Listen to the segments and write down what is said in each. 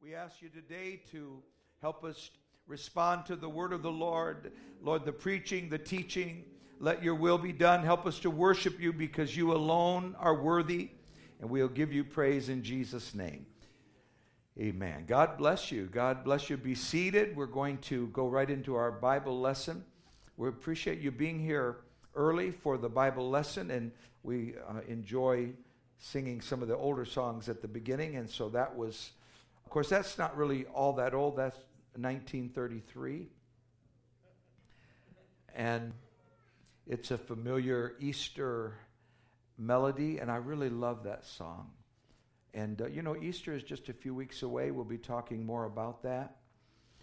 We ask you today to help us respond to the word of the Lord. Lord, the preaching, the teaching, let your will be done. Help us to worship you because you alone are worthy, and we'll give you praise in Jesus' name. Amen. God bless you. God bless you. Be seated. We're going to go right into our Bible lesson. We appreciate you being here early for the Bible lesson, and we uh, enjoy singing some of the older songs at the beginning, and so that was of course, that's not really all that old. That's 1933. And it's a familiar Easter melody, and I really love that song. And, uh, you know, Easter is just a few weeks away. We'll be talking more about that.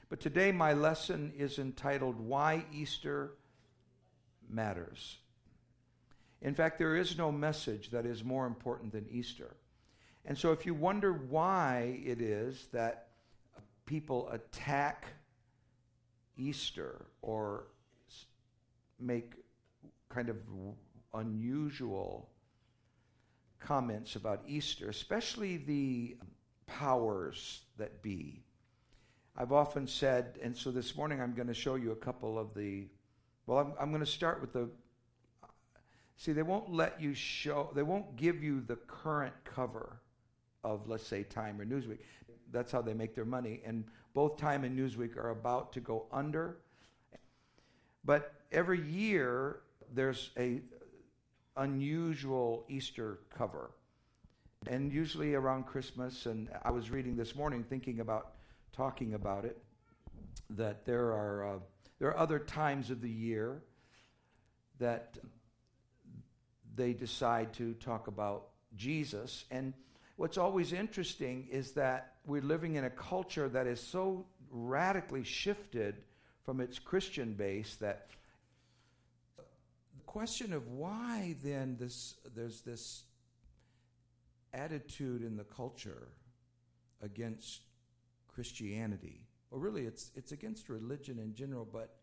But today, my lesson is entitled Why Easter Matters. In fact, there is no message that is more important than Easter. And so, if you wonder why it is that people attack Easter or make kind of unusual comments about Easter, especially the powers that be. I've often said, and so this morning I'm going to show you a couple of the. Well, I'm, I'm going to start with the. See, they won't let you show, they won't give you the current cover of, let's say, Time or Newsweek. That's how they make their money. And both Time and Newsweek are about to go under. But every year, there's a unusual Easter cover. And usually around Christmas, and I was reading this morning thinking about talking about it, that there are, uh, there are other times of the year that they decide to talk about Jesus. And what's always interesting is that we're living in a culture that is so radically shifted from its Christian base that the question of why then this there's this attitude in the culture against Christianity. Well, really, it's it's against religion in general, but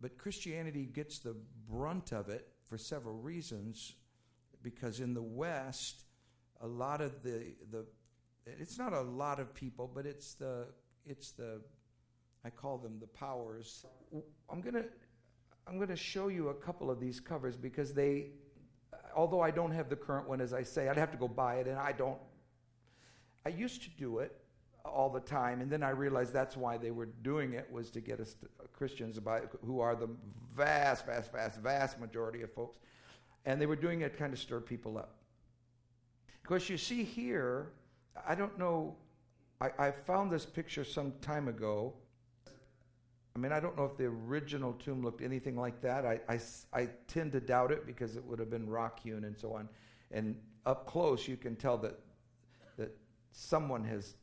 but Christianity gets the brunt of it for several reasons. Because in the West, a lot of the the it's not a lot of people, but it's the it's the I call them the powers. I'm gonna I'm gonna show you a couple of these covers because they, although I don't have the current one as I say, I'd have to go buy it, and I don't. I used to do it all the time, and then I realized that's why they were doing it was to get us to, uh, Christians by, who are the vast, vast, vast, vast majority of folks, and they were doing it kind of stir people up. Because you see here, I don't know, I, I found this picture some time ago. I mean, I don't know if the original tomb looked anything like that. I, I, I tend to doubt it because it would have been rock hewn and so on. And up close, you can tell that, that someone has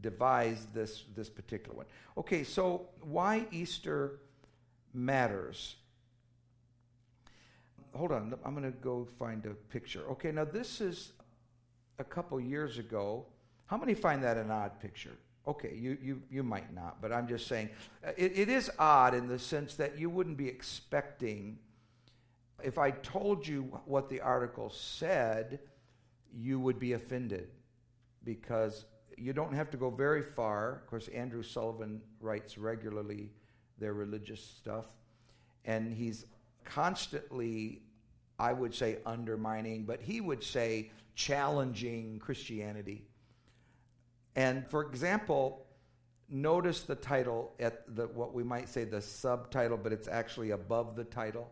devised this, this particular one. Okay, so why Easter matters. Hold on, I'm going to go find a picture. Okay, now this is a couple years ago. How many find that an odd picture? Okay, you, you, you might not, but I'm just saying uh, it, it is odd in the sense that you wouldn't be expecting. If I told you what the article said, you would be offended because you don't have to go very far. Of course, Andrew Sullivan writes regularly their religious stuff, and he's constantly, I would say, undermining, but he would say challenging Christianity. And for example, notice the title at the what we might say the subtitle, but it's actually above the title.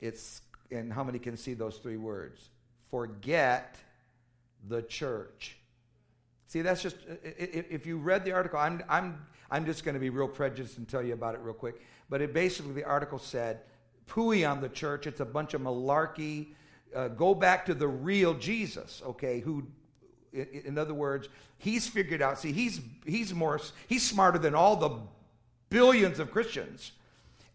It's and how many can see those three words? Forget the church. See, that's just if you read the article, I'm I'm I'm just going to be real prejudiced and tell you about it real quick. But it basically the article said, "Pooey on the church. It's a bunch of malarkey uh, go back to the real Jesus, okay, who in other words, he's figured out, see, he's he's more he's smarter than all the billions of Christians.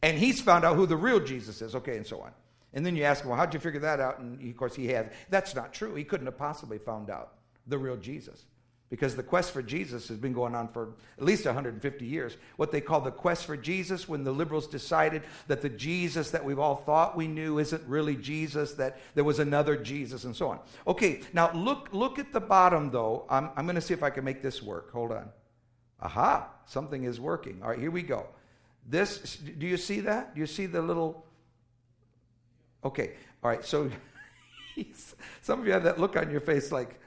And he's found out who the real Jesus is, okay, and so on. And then you ask him, well, how'd you figure that out? And of course, he has. That's not true. He couldn't have possibly found out the real Jesus. Because the quest for Jesus has been going on for at least 150 years. What they call the quest for Jesus, when the liberals decided that the Jesus that we've all thought we knew isn't really Jesus, that there was another Jesus, and so on. Okay, now look, look at the bottom, though. I'm, I'm going to see if I can make this work. Hold on. Aha, something is working. All right, here we go. This, do you see that? Do you see the little. Okay, all right, so some of you have that look on your face like,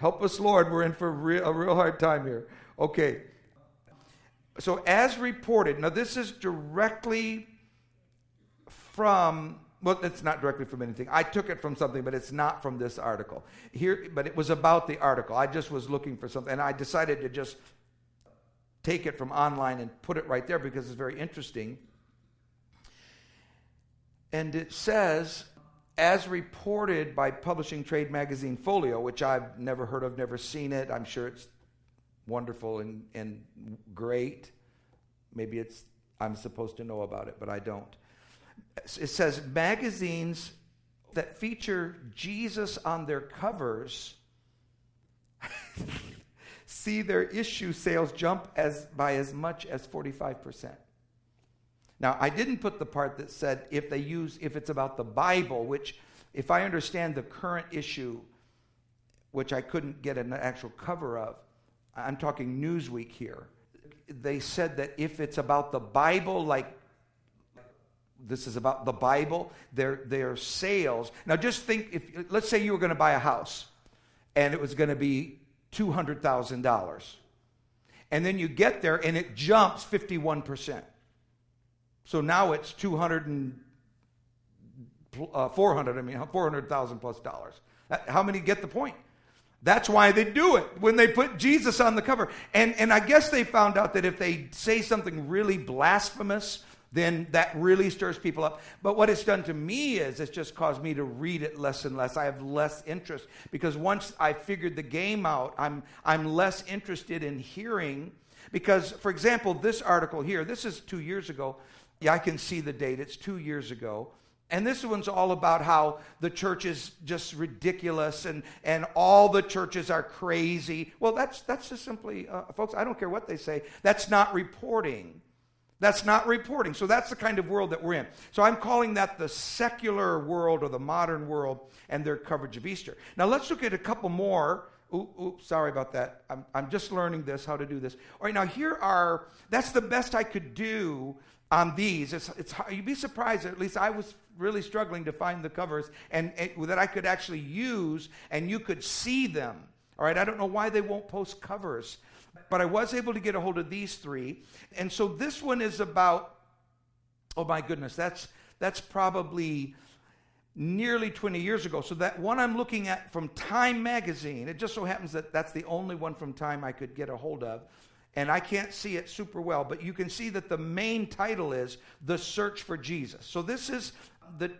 Help us, Lord. We're in for a real, a real hard time here. Okay. So, as reported, now this is directly from, well, it's not directly from anything. I took it from something, but it's not from this article. Here, but it was about the article. I just was looking for something, and I decided to just take it from online and put it right there because it's very interesting. And it says as reported by publishing trade magazine Folio, which I've never heard of, never seen it. I'm sure it's wonderful and, and great. Maybe it's I'm supposed to know about it, but I don't. It says magazines that feature Jesus on their covers see their issue sales jump as by as much as 45%. Now, I didn't put the part that said if they use, if it's about the Bible, which, if I understand the current issue, which I couldn't get an actual cover of, I'm talking Newsweek here. They said that if it's about the Bible, like this is about the Bible, their, their sales. Now, just think if, let's say you were going to buy a house and it was going to be $200,000. And then you get there and it jumps 51%. So now it's 200 and uh, 400, I mean, 400,000 plus dollars. How many get the point? That's why they do it when they put Jesus on the cover. And, and I guess they found out that if they say something really blasphemous, then that really stirs people up. But what it's done to me is it's just caused me to read it less and less. I have less interest because once I figured the game out, I'm, I'm less interested in hearing. Because, for example, this article here, this is two years ago. Yeah, I can see the date. It's two years ago. And this one's all about how the church is just ridiculous and, and all the churches are crazy. Well, that's, that's just simply, uh, folks, I don't care what they say, that's not reporting. That's not reporting. So that's the kind of world that we're in. So I'm calling that the secular world or the modern world and their coverage of Easter. Now let's look at a couple more. Oops, sorry about that. I'm, I'm just learning this, how to do this. All right, now here are, that's the best I could do on these. It's, it's, you'd be surprised, at least I was really struggling to find the covers and, and that I could actually use and you could see them. All right, I don't know why they won't post covers, but I was able to get a hold of these three. And so this one is about, oh my goodness, that's, that's probably nearly 20 years ago. So that one I'm looking at from Time Magazine, it just so happens that that's the only one from Time I could get a hold of and I can't see it super well, but you can see that the main title is The Search for Jesus. So this is the,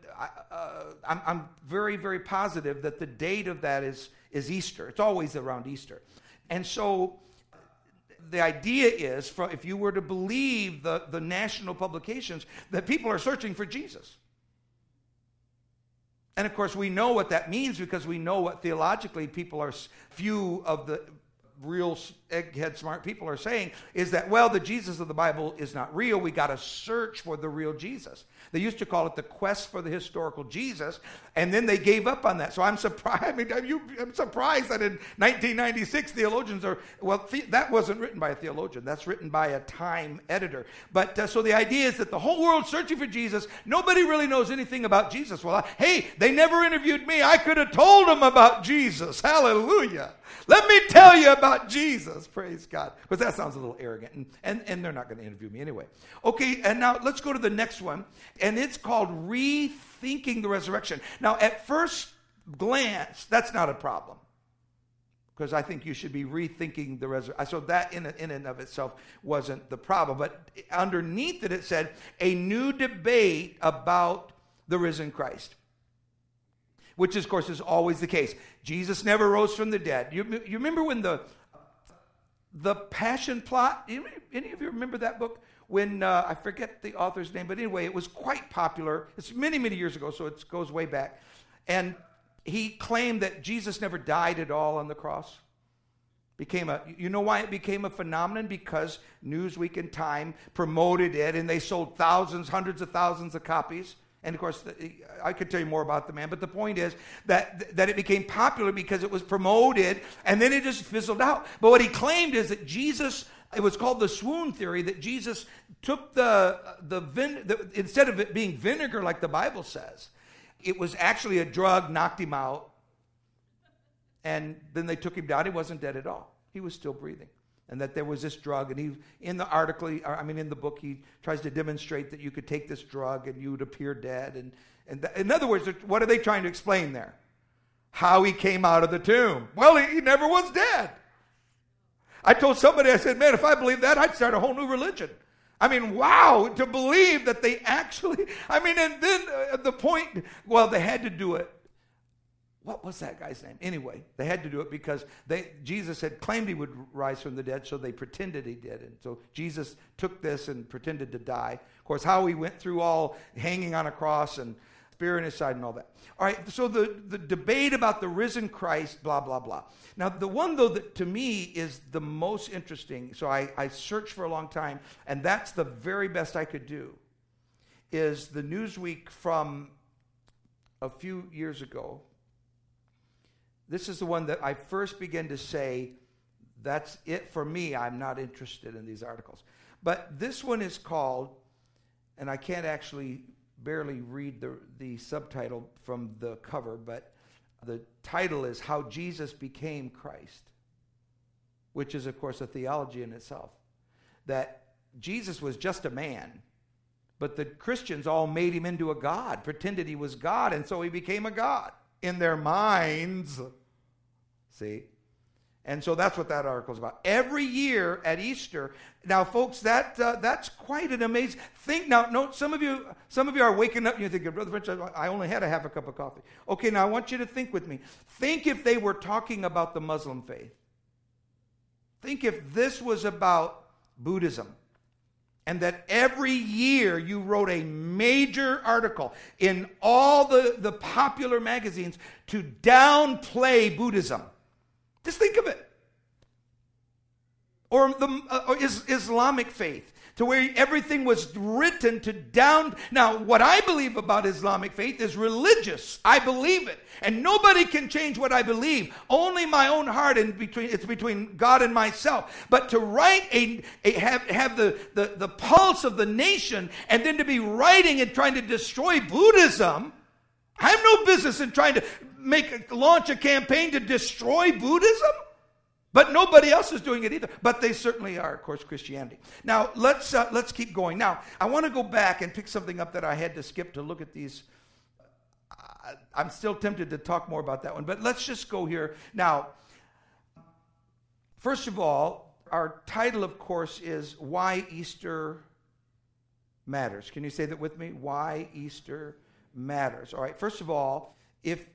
uh, I'm, I'm, very, very positive that the date of that is, is Easter. It's always around Easter. And so the idea is, for, if you were to believe the, the national publications, that people are searching for Jesus. And of course, we know what that means because we know what theologically people are, few of the real egghead smart people are saying is that, well, the Jesus of the Bible is not real. We got to search for the real Jesus. They used to call it the quest for the historical Jesus, and then they gave up on that. So I'm surprised. I mean, you, I'm surprised that in 1996 theologians are well. That wasn't written by a theologian. That's written by a Time editor. But uh, so the idea is that the whole world's searching for Jesus. Nobody really knows anything about Jesus. Well, I, hey, they never interviewed me. I could have told them about Jesus. Hallelujah. Let me tell you about Jesus. Praise God. Because that sounds a little arrogant. And, and, and they're not going to interview me anyway. Okay, and now let's go to the next one. And it's called Rethinking the Resurrection. Now, at first glance, that's not a problem. Because I think you should be rethinking the resurrection. So that in, in and of itself wasn't the problem. But underneath it, it said a new debate about the risen Christ which of course is always the case. Jesus never rose from the dead. You, you remember when the the Passover Plot? Any of you remember that book? When uh, I forget the author's name, but anyway, it was quite popular. It's many many years ago, so it goes way back. And he claimed that Jesus never died at all on the cross became a you know why it became a phenomenon because newsweek and time promoted it and they sold thousands hundreds of thousands of copies and of course i could tell you more about the man but the point is that that it became popular because it was promoted and then it just fizzled out but what he claimed is that jesus it was called the swoon theory that jesus took the the, vin, the instead of it being vinegar like the bible says it was actually a drug knocked him out and then they took him down. He wasn't dead at all. He was still breathing. And that there was this drug. And he, in the article, I mean, in the book, he tries to demonstrate that you could take this drug and you would appear dead. And, and th- in other words, what are they trying to explain there? How he came out of the tomb. Well, he, he never was dead. I told somebody, I said, man, if I believed that, I'd start a whole new religion. I mean, wow, to believe that they actually, I mean, and then uh, the point, well, they had to do it what was that guy's name? Anyway, they had to do it because they, Jesus had claimed he would rise from the dead, so they pretended he did. And so Jesus took this and pretended to die. Of course, how he went through all hanging on a cross and spear in his side and all that. All right, so the, the debate about the risen Christ, blah, blah, blah. Now, the one, though, that to me is the most interesting, so I, I searched for a long time, and that's the very best I could do, is the Newsweek from a few years ago this is the one that I first began to say, that's it for me. I'm not interested in these articles. But this one is called, and I can't actually barely read the, the subtitle from the cover, but the title is How Jesus Became Christ, which is, of course, a theology in itself. That Jesus was just a man, but the Christians all made him into a God, pretended he was God, and so he became a God in their minds. See? And so that's what that article is about. Every year at Easter, now, folks, that uh, that's quite an amazing thing. Now, no, some of you, some of you are waking up and you're thinking, Brother French, I only had a half a cup of coffee. Okay, now I want you to think with me. Think if they were talking about the Muslim faith. Think if this was about Buddhism and that every year you wrote a major article in all the, the popular magazines to downplay Buddhism. Just think of it. Or the uh, or is, Islamic faith, to where everything was written to down. Now, what I believe about Islamic faith is religious. I believe it. And nobody can change what I believe. Only my own heart and between it's between God and myself. But to write a, a have, have the, the, the pulse of the nation and then to be writing and trying to destroy Buddhism, I have no business in trying to make launch a campaign to destroy Buddhism? But nobody else is doing it either. But they certainly are, of course, Christianity. Now let's uh, let's keep going. Now I want to go back and pick something up that I had to skip to look at these. I'm still tempted to talk more about that one, but let's just go here now. First of all, our title, of course, is "Why Easter Matters." Can you say that with me? Why Easter matters. All right. First of all, if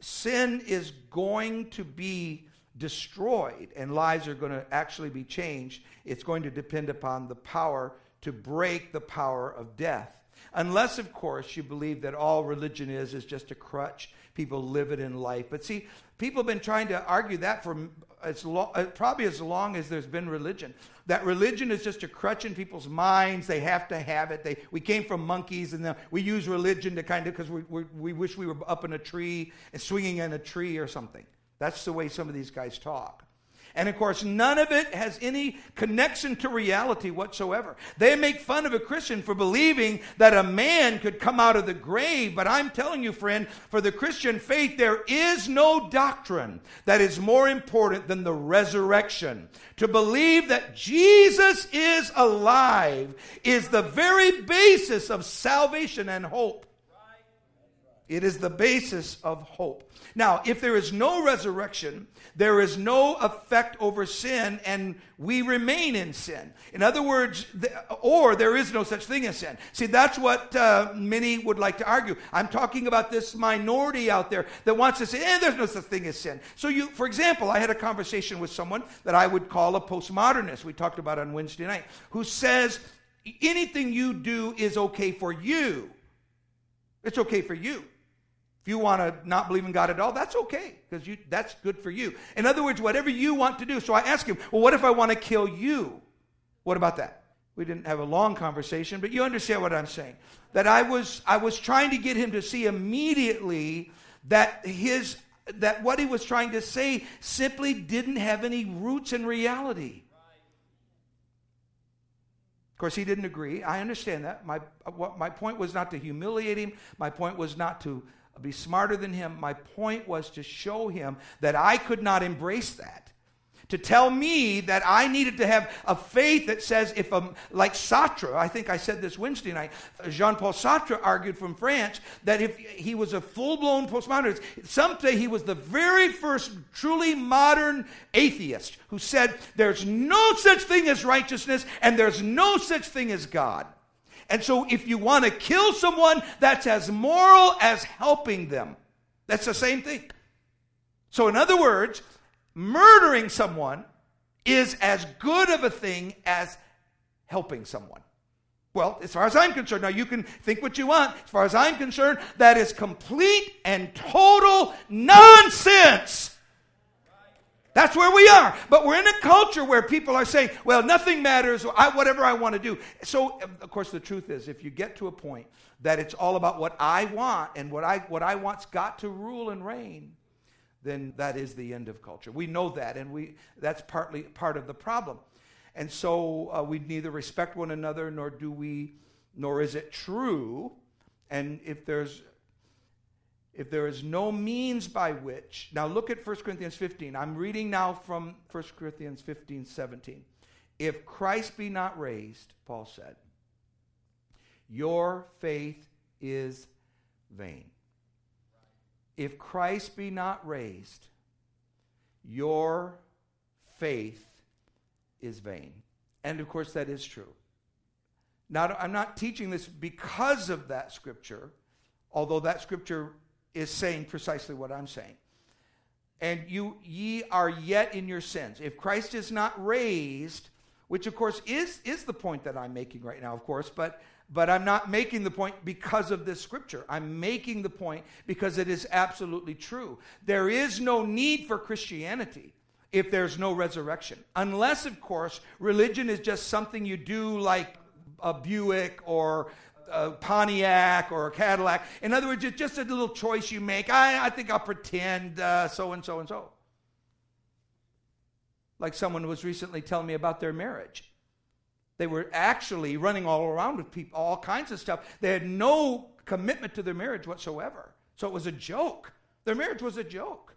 sin is going to be destroyed and lives are going to actually be changed, it's going to depend upon the power to break the power of death. Unless, of course, you believe that all religion is is just a crutch. People live it in life. But see, people have been trying to argue that for as uh, probably as long as there's been religion. That religion is just a crutch in people's minds. They have to have it. They, we came from monkeys, and we use religion to kind of because we, we, we wish we were up in a tree and swinging in a tree or something. That's the way some of these guys talk. And of course, none of it has any connection to reality whatsoever. They make fun of a Christian for believing that a man could come out of the grave. But I'm telling you, friend, for the Christian faith, there is no doctrine that is more important than the resurrection. To believe that Jesus is alive is the very basis of salvation and hope. It is the basis of hope. Now, if there is no resurrection, there is no effect over sin, and we remain in sin. In other words, or there is no such thing as sin. See, that's what uh, many would like to argue. I'm talking about this minority out there that wants to say, eh, there's no such thing as sin. So, you, for example, I had a conversation with someone that I would call a postmodernist. We talked about on Wednesday night, who says anything you do is okay for you. It's okay for you. You want to not believe in God at all, that's okay because you that's good for you. In other words, whatever you want to do. So I asked him, "Well, what if I want to kill you? What about that?" We didn't have a long conversation, but you understand what I'm saying. That I was I was trying to get him to see immediately that his that what he was trying to say simply didn't have any roots in reality. Of course, he didn't agree. I understand that. My, what, my point was not to humiliate him. My point was not to be smarter than him. My point was to show him that I could not embrace that to tell me that I needed to have a faith that says, if a, like Sartre, I think I said this Wednesday night, Jean Paul Sartre argued from France that if he was a full blown postmodernist, some say he was the very first truly modern atheist who said, there's no such thing as righteousness and there's no such thing as God. And so if you want to kill someone, that's as moral as helping them. That's the same thing. So, in other words, murdering someone is as good of a thing as helping someone. Well, as far as I'm concerned, now you can think what you want. As far as I'm concerned, that is complete and total nonsense. That's where we are. But we're in a culture where people are saying, well, nothing matters, I, whatever I want to do. So, of course, the truth is, if you get to a point that it's all about what I want and what I, what I want's got to rule and reign, then that is the end of culture. We know that, and we, that's partly part of the problem. And so uh, we neither respect one another, nor do we, nor is it true. And if there's if there is no means by which, now look at 1 Corinthians 15. I'm reading now from 1 Corinthians 15, 17. If Christ be not raised, Paul said, your faith is vain if Christ be not raised, your faith is vain. And of course, that is true. Now, I'm not teaching this because of that scripture, although that scripture is saying precisely what I'm saying. And you ye are yet in your sins. If Christ is not raised, which of course is, is the point that I'm making right now, of course, but but I'm not making the point because of this scripture. I'm making the point because it is absolutely true. There is no need for Christianity if there's no resurrection. Unless, of course, religion is just something you do like a Buick or a Pontiac or a Cadillac. In other words, it's just a little choice you make. I, I think I'll pretend so and so and so. Like someone was recently telling me about their marriage. They were actually running all around with people, all kinds of stuff. They had no commitment to their marriage whatsoever. So it was a joke. Their marriage was a joke.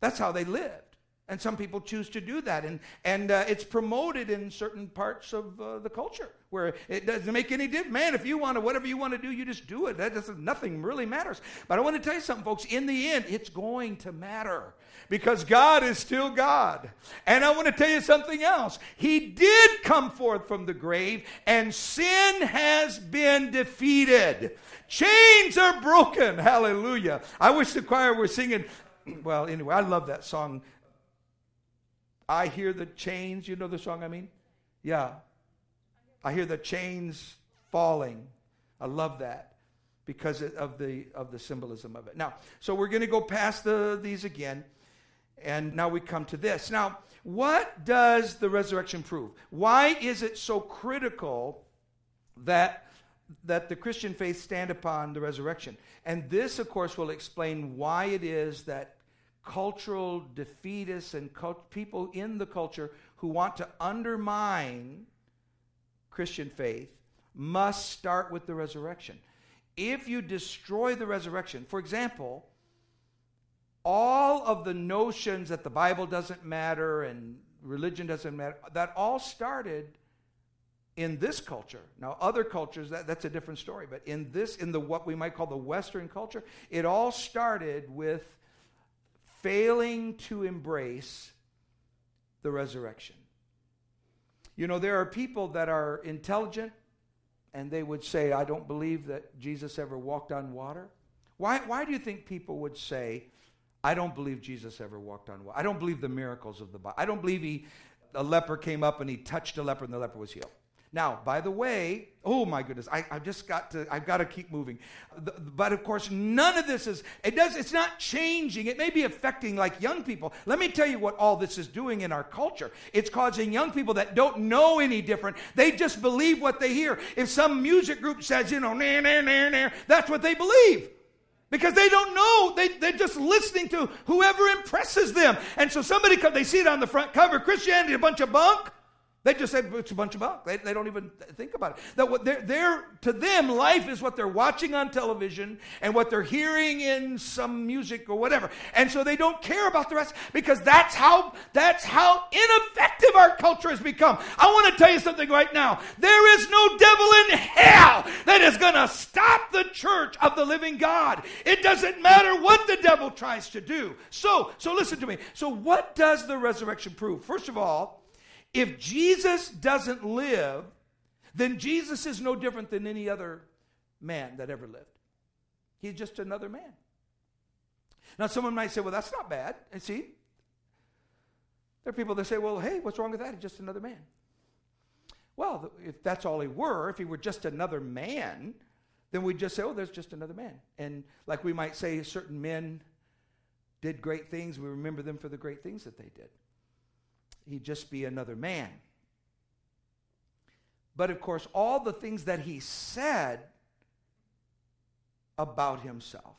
That's how they lived. And some people choose to do that. And, and uh, it's promoted in certain parts of uh, the culture where it doesn't make any difference. Man, if you want to, whatever you want to do, you just do it. That doesn't, nothing really matters. But I want to tell you something, folks. In the end, it's going to matter because God is still God. And I want to tell you something else. He did come forth from the grave, and sin has been defeated. Chains are broken. Hallelujah. I wish the choir were singing. Well, anyway, I love that song. I hear the chains. You know the song I mean? Yeah. I hear the chains falling. I love that because of the of the symbolism of it. Now, so we're going to go past the, these again. And now we come to this. Now, what does the resurrection prove? Why is it so critical that, that the Christian faith stand upon the resurrection? And this, of course, will explain why it is that cultural defeatists and cult- people in the culture who want to undermine Christian faith must start with the resurrection. If you destroy the resurrection, for example, all of the notions that the Bible doesn't matter and religion doesn't matter, that all started in this culture. Now, other cultures, that, that's a different story, but in this, in the what we might call the Western culture, it all started with failing to embrace the resurrection. You know, there are people that are intelligent and they would say, I don't believe that Jesus ever walked on water. Why, why do you think people would say, I don't believe Jesus ever walked on water. I don't believe the miracles of the Bible. I don't believe he, a leper came up and he touched a leper and the leper was healed. Now, by the way, oh my goodness, I, have just got to, I've got to keep moving. The, but of course, none of this is, it does, it's not changing. It may be affecting like young people. Let me tell you what all this is doing in our culture. It's causing young people that don't know any different. They just believe what they hear. If some music group says, you know, nah, nah, nah, nah, that's what they believe because they don't know. They, they're just listening to whoever impresses them. And so somebody, comes, they see it on the front cover Christianity, a bunch of bunk. They just say it's a bunch of bunk. They, they don't even think about it. That what they're, they're, to them, life is what they're watching on television and what they're hearing in some music or whatever. And so they don't care about the rest because that's how that's how ineffective our culture has become. I want to tell you something right now. There is no devil in hell that is going to stop the church of the living God. It doesn't matter what the devil tries to do. So, so listen to me. So what does the resurrection prove? First of all, if Jesus doesn't live, then Jesus is no different than any other man that ever lived. He's just another man. Now, someone might say, well, that's not bad. And see, there are people that say, well, hey, what's wrong with that? He's just another man. Well, if that's all he were, if he were just another man, then we'd just say, oh, there's just another man. And like we might say, certain men did great things, we remember them for the great things that they did he'd just be another man. But of course, all the things that he said about himself,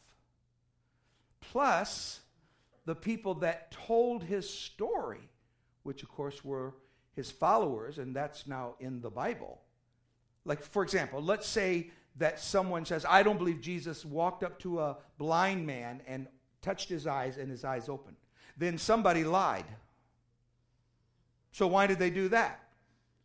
plus the people that told his story, which of course were his followers, and that's now in the Bible. Like, for example, let's say that someone says, I don't believe Jesus walked up to a blind man and touched his eyes and his eyes opened. Then somebody lied. So why did they do that?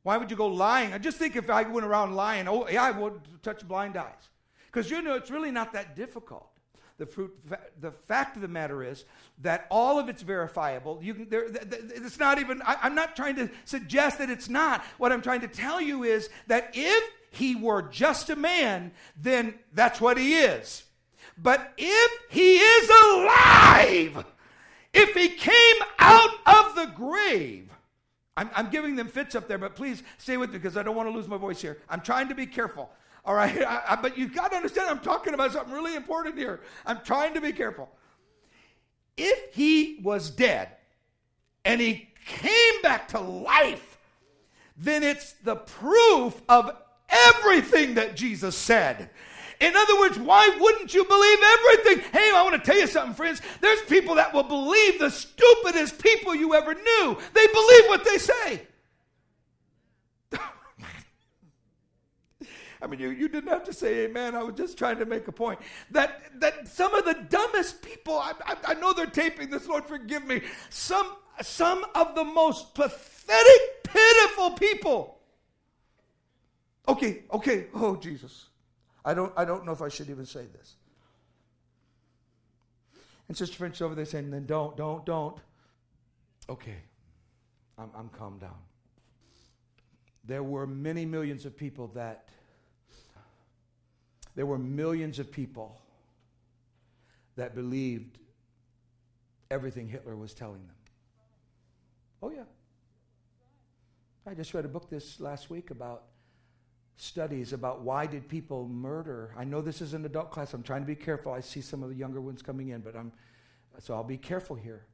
Why would you go lying? I just think if I went around lying, oh, yeah, I would touch blind eyes. Because you know, it's really not that difficult. The, fruit, the fact of the matter is that all of it's verifiable. You can, there, it's not even, I, I'm not trying to suggest that it's not. What I'm trying to tell you is that if he were just a man, then that's what he is. But if he is alive, if he came out of the grave, I'm, I'm giving them fits up there, but please stay with me because I don't want to lose my voice here. I'm trying to be careful. All right, I, I, but you've got to understand I'm talking about something really important here. I'm trying to be careful. If he was dead and he came back to life, then it's the proof of everything that Jesus said. In other words, why wouldn't you believe everything? Hey, I want to tell you something, friends. There's people that will believe the stupidest people you ever knew. They believe what they say. I mean, you, you didn't have to say amen. I was just trying to make a point. That, that some of the dumbest people, I, I, I know they're taping this, Lord, forgive me. Some, some of the most pathetic, pitiful people. Okay, okay. Oh, Jesus. I don't, I don't know if I should even say this. And Sister French over there saying, then don't, don't, don't. Okay, I'm, I'm calmed down. There were many millions of people that, there were millions of people that believed everything Hitler was telling them. Oh, yeah. I just read a book this last week about studies about why did people murder. I know this is an adult class. I'm trying to be careful. I see some of the younger ones coming in, but I'm so I'll be careful here.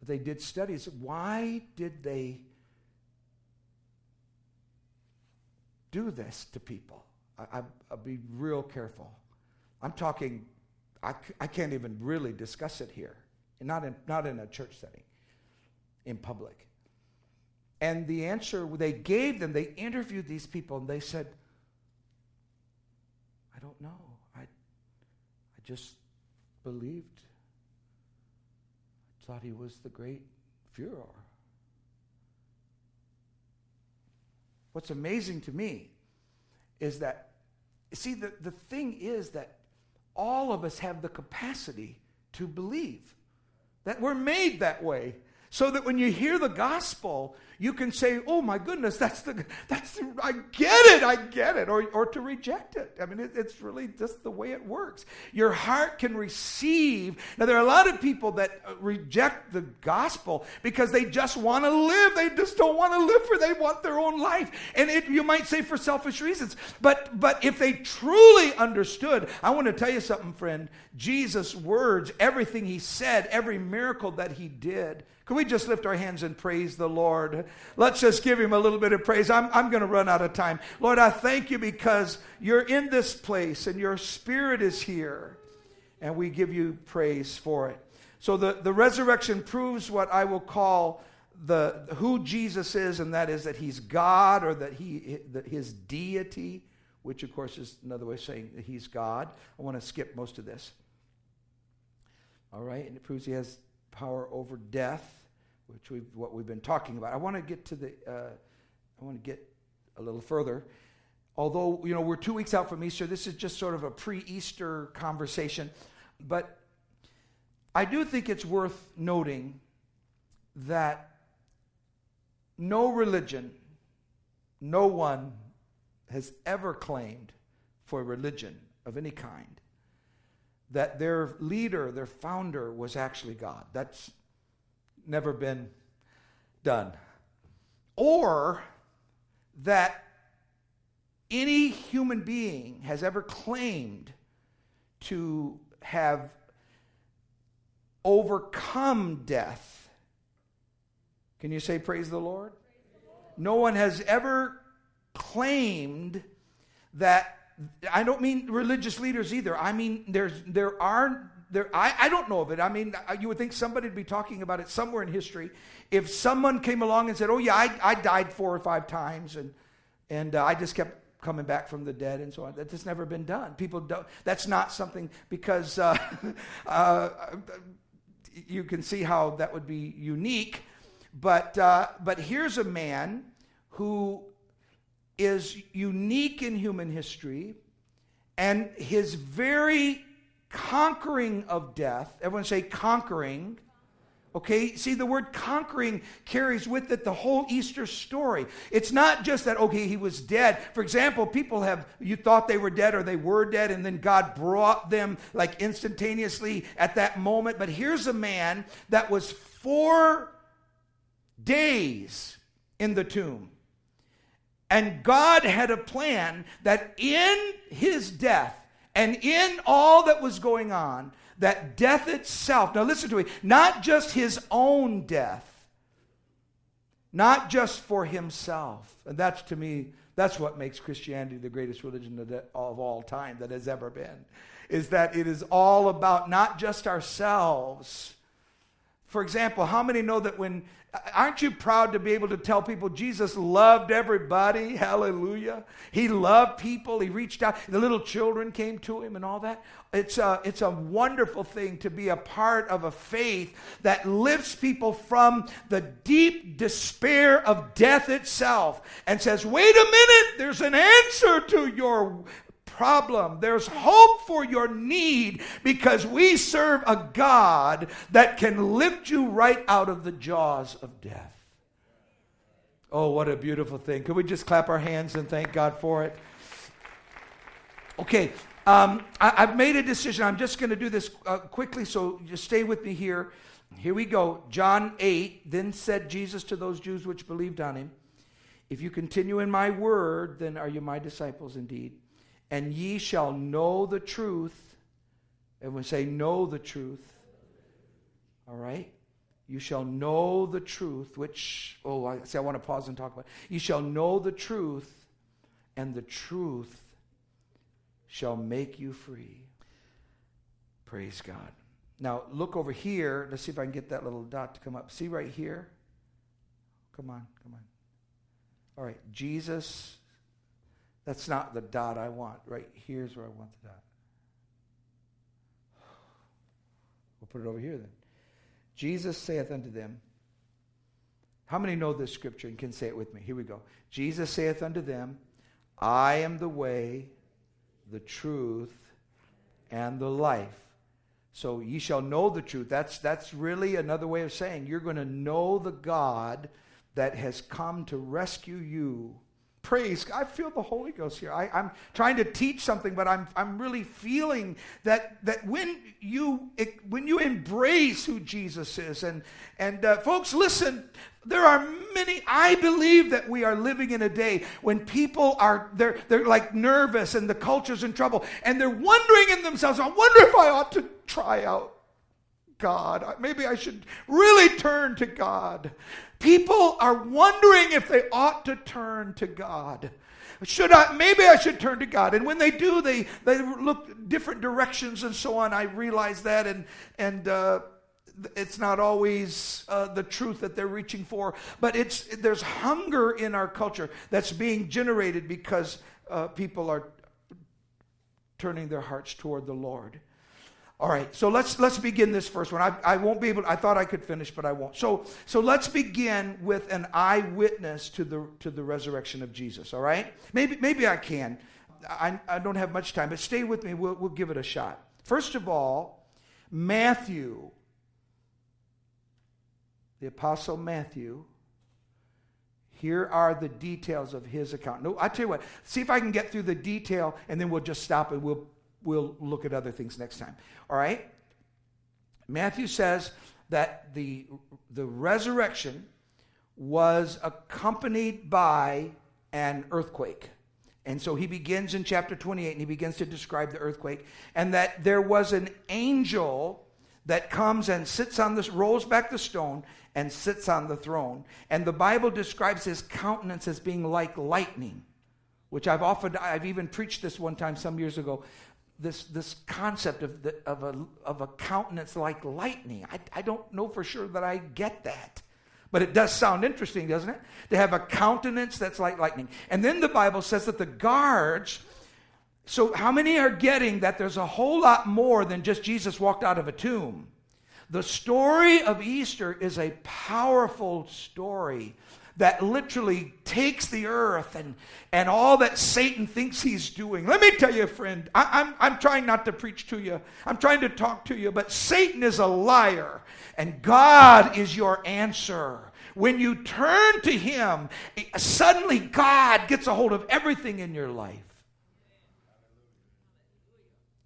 But they did studies. Why did they do this to people? I, will be real careful. I'm talking. I, I can't even really discuss it here, not in not in a church setting, in public. And the answer they gave them, they interviewed these people and they said, I don't know. I, I just believed. I thought he was the great Fuhrer. What's amazing to me is that, see, the, the thing is that all of us have the capacity to believe, that we're made that way. So that when you hear the gospel, you can say, "Oh my goodness, that's the that's the, I get it, I get it," or or to reject it. I mean, it, it's really just the way it works. Your heart can receive. Now, there are a lot of people that uh, reject the gospel because they just want to live. They just don't want to live for. They want their own life, and it, you might say for selfish reasons. But but if they truly understood, I want to tell you something, friend. Jesus' words, everything he said, every miracle that he did can we just lift our hands and praise the Lord? Let's just give him a little bit of praise. I'm, I'm going to run out of time. Lord, I thank you because you're in this place and your spirit is here. And we give you praise for it. So the, the resurrection proves what I will call the who Jesus is, and that is that he's God or that he that his deity, which of course is another way of saying that he's God. I want to skip most of this. All right, and it proves he has power over death which we've, what we've been talking about. I want to get to the, uh, I want to get a little further. Although, you know, we're two weeks out from Easter, this is just sort of a pre Easter conversation. But I do think it's worth noting that no religion, no one has ever claimed for religion of any kind that their leader, their founder, was actually God. That's never been done. Or that any human being has ever claimed to have overcome death. Can you say, Praise the Lord? No one has ever claimed that. I don't mean religious leaders either. I mean, there's, there are there, I, I don't know of it. I mean, you would think somebody would be talking about it somewhere in history. If someone came along and said, "Oh yeah, I, I died four or five times, and and uh, I just kept coming back from the dead and so on," that's never been done. People don't. That's not something because uh, uh, you can see how that would be unique. But uh, but here's a man who is unique in human history, and his very conquering of death. Everyone say conquering. Okay, see, the word conquering carries with it the whole Easter story. It's not just that, okay, he was dead. For example, people have, you thought they were dead or they were dead, and then God brought them like instantaneously at that moment. But here's a man that was four days in the tomb. And God had a plan that in his death, and in all that was going on, that death itself, now listen to me, not just his own death, not just for himself. And that's to me, that's what makes Christianity the greatest religion of all time that has ever been, is that it is all about not just ourselves. For example, how many know that when Aren't you proud to be able to tell people Jesus loved everybody? Hallelujah. He loved people. He reached out. The little children came to him and all that. It's a, it's a wonderful thing to be a part of a faith that lifts people from the deep despair of death itself and says, wait a minute, there's an answer to your problem. There's hope for your need because we serve a God that can lift you right out of the jaws of death. Oh, what a beautiful thing. Could we just clap our hands and thank God for it? Okay, um, I, have made a decision. I'm just going to do this uh, quickly, so just stay with me here. Here we go. John 8 Then said Jesus to those Jews which believed on him, If you continue in my word, then are you my disciples indeed and ye shall know the truth. And we say, know the truth. All right? You shall know the truth, which, oh, I see, I want to pause and talk about. It. You shall know the truth, and the truth shall make you free. Praise God. Now, look over here. Let's see if I can get that little dot to come up. See right here? Come on, come on. All right, Jesus that's not the dot I want. Right here's where I want the dot. We'll put it over here then. Jesus saith unto them, How many know this scripture and can say it with me? Here we go. Jesus saith unto them, I am the way, the truth, and the life. So ye shall know the truth. That's that's really another way of saying you're going to know the God that has come to rescue you. Praise. I feel the Holy Ghost here. I, am trying to teach something, but I'm, I'm really feeling that, that when, you, when you embrace who Jesus is, and, and uh, folks, listen, there are many, I believe that we are living in a day when people are, they're, they're like nervous and the culture's in trouble, and they're wondering in themselves, I wonder if I ought to try out God. Maybe I should really turn to God. People are wondering if they ought to turn to God. Should I? Maybe I should turn to God. And when they do, they they look different directions and so on. I realize that, and and. Uh, it's not always uh, the truth that they're reaching for, but it's there's hunger in our culture that's being generated because uh, people are turning their hearts toward the Lord. All right, so let's let's begin this first one. I, I won't be able. I thought I could finish, but I won't. So so let's begin with an eyewitness to the to the resurrection of Jesus. All right, maybe maybe I can. I, I don't have much time, but stay with me. We'll we'll give it a shot. First of all, Matthew, the apostle Matthew. Here are the details of his account. No, I tell you what. See if I can get through the detail, and then we'll just stop and we'll we'll look at other things next time. All right? Matthew says that the, the resurrection was accompanied by an earthquake. And so he begins in chapter 28 and he begins to describe the earthquake. And that there was an angel that comes and sits on this, rolls back the stone and sits on the throne. And the Bible describes his countenance as being like lightning, which I've often, I've even preached this one time some years ago this, this concept of, the, of, a, of a countenance like lightning. I, I don't know for sure that I get that. But it does sound interesting, doesn't it? To have a countenance that's like lightning. And then the Bible says that the guards, so how many are getting that there's a whole lot more than just Jesus walked out of a tomb? The story of Easter is a powerful story that literally takes the earth and, and all that Satan thinks he's doing. Let me tell you, friend, I, I'm, I'm trying not to preach to you, I'm trying to talk to you, but Satan is a liar, and God is your answer. When you turn to Him, suddenly God gets a hold of everything in your life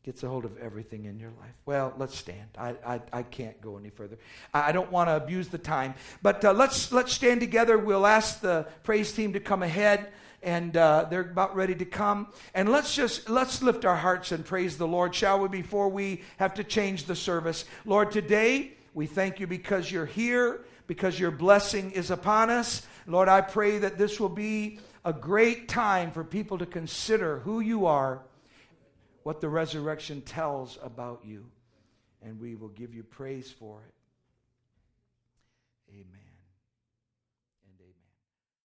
gets a hold of everything in your life. Well, let's stand. I, I, I can't go any further. I, I don't want to abuse the time. But uh, let's, let's stand together. We'll ask the praise team to come ahead. And uh, they're about ready to come. And let's just let's lift our hearts and praise the Lord, shall we? Before we have to change the service, Lord, today we thank you because you're here, because your blessing is upon us. Lord, I pray that this will be a great time for people to consider who you are what the resurrection tells about you. And we will give you praise for it.